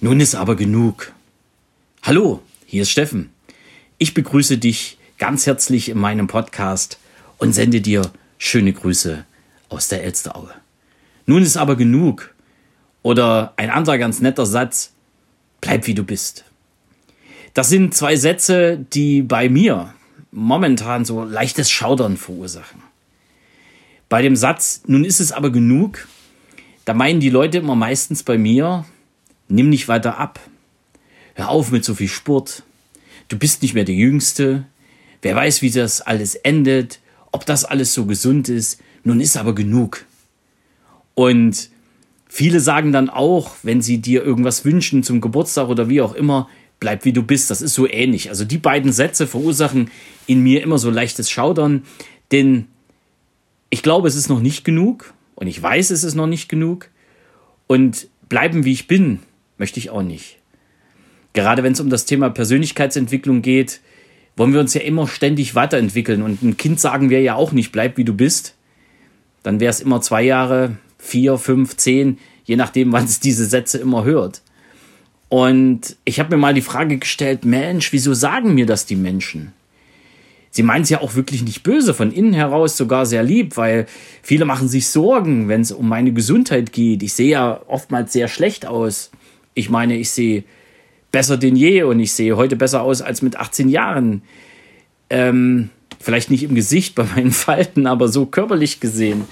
Nun ist aber genug. Hallo, hier ist Steffen. Ich begrüße dich ganz herzlich in meinem Podcast und sende dir schöne Grüße aus der Elsteraue. Nun ist aber genug. Oder ein anderer ganz netter Satz, bleib wie du bist. Das sind zwei Sätze, die bei mir momentan so leichtes Schaudern verursachen. Bei dem Satz, nun ist es aber genug, da meinen die Leute immer meistens bei mir, nimm nicht weiter ab. Hör auf mit so viel Sport. Du bist nicht mehr der Jüngste. Wer weiß, wie das alles endet, ob das alles so gesund ist. Nun ist aber genug. Und viele sagen dann auch, wenn sie dir irgendwas wünschen zum Geburtstag oder wie auch immer, bleib wie du bist. Das ist so ähnlich. Also die beiden Sätze verursachen in mir immer so leichtes Schaudern, denn ich glaube, es ist noch nicht genug und ich weiß, es ist noch nicht genug und bleiben wie ich bin möchte ich auch nicht. Gerade wenn es um das Thema Persönlichkeitsentwicklung geht, wollen wir uns ja immer ständig weiterentwickeln und ein Kind sagen wir ja auch nicht, bleib wie du bist. Dann wäre es immer zwei Jahre, vier, fünf, zehn, je nachdem, wann es diese Sätze immer hört. Und ich habe mir mal die Frage gestellt, Mensch, wieso sagen mir das die Menschen? Sie meinen es ja auch wirklich nicht böse, von innen heraus sogar sehr lieb, weil viele machen sich Sorgen, wenn es um meine Gesundheit geht. Ich sehe ja oftmals sehr schlecht aus. Ich meine, ich sehe besser denn je und ich sehe heute besser aus als mit 18 Jahren. Ähm, vielleicht nicht im Gesicht bei meinen Falten, aber so körperlich gesehen.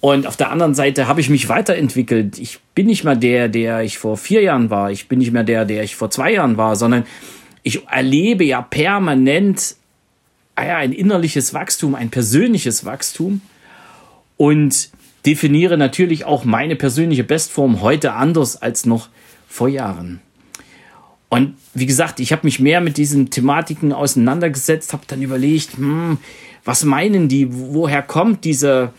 Und auf der anderen Seite habe ich mich weiterentwickelt. Ich bin nicht mehr der, der ich vor vier Jahren war. Ich bin nicht mehr der, der ich vor zwei Jahren war, sondern ich erlebe ja permanent ah ein innerliches Wachstum, ein persönliches Wachstum und definiere natürlich auch meine persönliche Bestform heute anders als noch vor Jahren. Und wie gesagt, ich habe mich mehr mit diesen Thematiken auseinandergesetzt, habe dann überlegt, hm, was meinen die, woher kommt diese,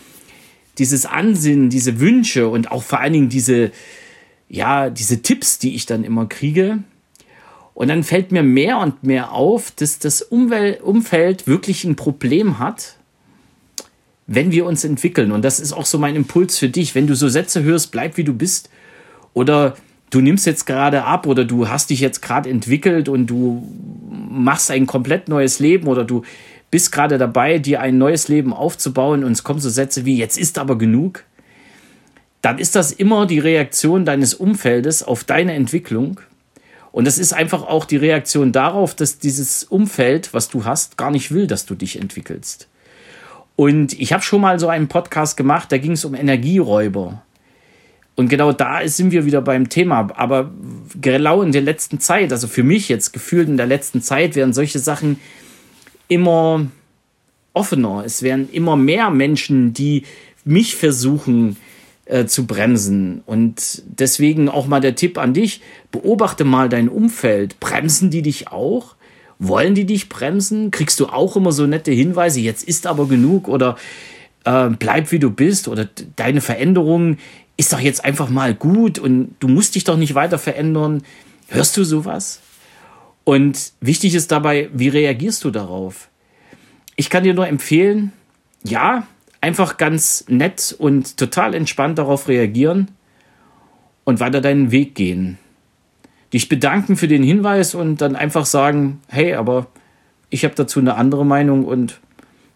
dieses Ansinnen, diese Wünsche und auch vor allen Dingen diese, ja, diese Tipps, die ich dann immer kriege. Und dann fällt mir mehr und mehr auf, dass das Umwelt, Umfeld wirklich ein Problem hat, wenn wir uns entwickeln. Und das ist auch so mein Impuls für dich. Wenn du so Sätze hörst, bleib wie du bist. Oder du nimmst jetzt gerade ab oder du hast dich jetzt gerade entwickelt und du machst ein komplett neues Leben oder du bist gerade dabei, dir ein neues Leben aufzubauen und es kommen so Sätze wie jetzt ist aber genug, dann ist das immer die Reaktion deines Umfeldes auf deine Entwicklung. Und das ist einfach auch die Reaktion darauf, dass dieses Umfeld, was du hast, gar nicht will, dass du dich entwickelst. Und ich habe schon mal so einen Podcast gemacht, da ging es um Energieräuber. Und genau da sind wir wieder beim Thema. Aber genau in der letzten Zeit, also für mich jetzt gefühlt in der letzten Zeit, werden solche Sachen immer offener. Es werden immer mehr Menschen, die mich versuchen äh, zu bremsen. Und deswegen auch mal der Tipp an dich, beobachte mal dein Umfeld. Bremsen die dich auch? Wollen die dich bremsen? Kriegst du auch immer so nette Hinweise, jetzt ist aber genug oder äh, bleib wie du bist oder deine Veränderungen ist doch jetzt einfach mal gut und du musst dich doch nicht weiter verändern. Hörst du sowas? Und wichtig ist dabei, wie reagierst du darauf? Ich kann dir nur empfehlen, ja, einfach ganz nett und total entspannt darauf reagieren und weiter deinen Weg gehen. Dich bedanken für den Hinweis und dann einfach sagen, hey, aber ich habe dazu eine andere Meinung und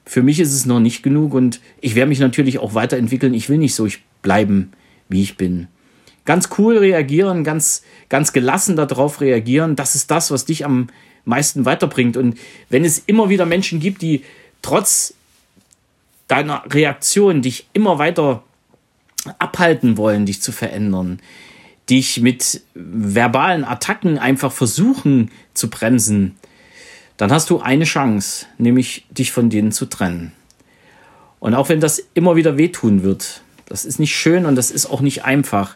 für mich ist es noch nicht genug und ich werde mich natürlich auch weiterentwickeln. Ich will nicht so bleiben, wie ich bin. Ganz cool reagieren, ganz, ganz gelassen darauf reagieren. Das ist das, was dich am meisten weiterbringt. Und wenn es immer wieder Menschen gibt, die trotz deiner Reaktion dich immer weiter abhalten wollen, dich zu verändern, dich mit verbalen Attacken einfach versuchen zu bremsen, dann hast du eine Chance, nämlich dich von denen zu trennen. Und auch wenn das immer wieder wehtun wird, das ist nicht schön und das ist auch nicht einfach.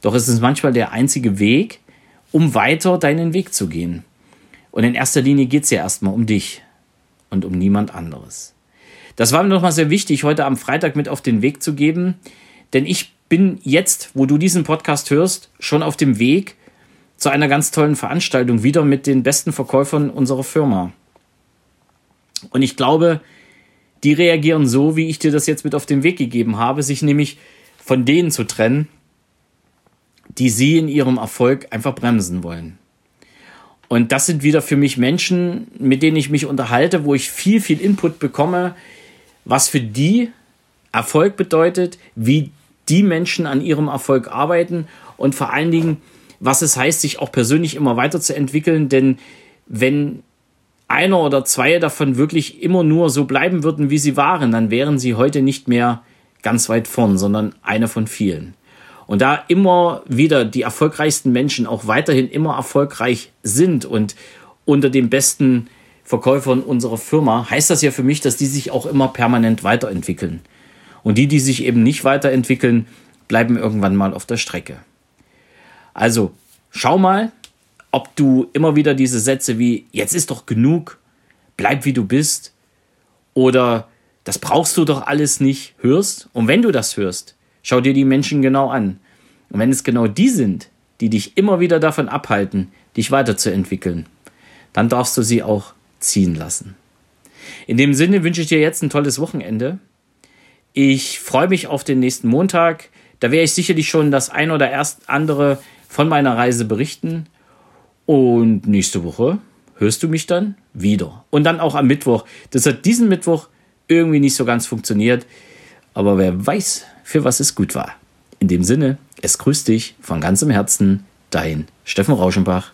Doch es ist manchmal der einzige Weg, um weiter deinen Weg zu gehen. Und in erster Linie geht es ja erstmal um dich und um niemand anderes. Das war mir nochmal sehr wichtig, heute am Freitag mit auf den Weg zu geben, denn ich bin jetzt, wo du diesen Podcast hörst, schon auf dem Weg zu einer ganz tollen Veranstaltung, wieder mit den besten Verkäufern unserer Firma. Und ich glaube, die reagieren so, wie ich dir das jetzt mit auf den Weg gegeben habe, sich nämlich von denen zu trennen, die sie in ihrem Erfolg einfach bremsen wollen. Und das sind wieder für mich Menschen, mit denen ich mich unterhalte, wo ich viel, viel Input bekomme, was für die Erfolg bedeutet, wie die Menschen an ihrem Erfolg arbeiten und vor allen Dingen, was es heißt, sich auch persönlich immer weiterzuentwickeln. Denn wenn einer oder zwei davon wirklich immer nur so bleiben würden, wie sie waren, dann wären sie heute nicht mehr ganz weit vorn, sondern eine von vielen. Und da immer wieder die erfolgreichsten Menschen auch weiterhin immer erfolgreich sind und unter den besten Verkäufern unserer Firma, heißt das ja für mich, dass die sich auch immer permanent weiterentwickeln. Und die, die sich eben nicht weiterentwickeln, bleiben irgendwann mal auf der Strecke. Also schau mal, ob du immer wieder diese Sätze wie jetzt ist doch genug, bleib wie du bist oder das brauchst du doch alles nicht hörst. Und wenn du das hörst, schau dir die Menschen genau an. Und wenn es genau die sind, die dich immer wieder davon abhalten, dich weiterzuentwickeln, dann darfst du sie auch ziehen lassen. In dem Sinne wünsche ich dir jetzt ein tolles Wochenende. Ich freue mich auf den nächsten Montag. Da werde ich sicherlich schon das ein oder erst andere von meiner Reise berichten. Und nächste Woche hörst du mich dann wieder. Und dann auch am Mittwoch. Das hat diesen Mittwoch irgendwie nicht so ganz funktioniert. Aber wer weiß, für was es gut war. In dem Sinne, es grüßt dich von ganzem Herzen, dein Steffen Rauschenbach.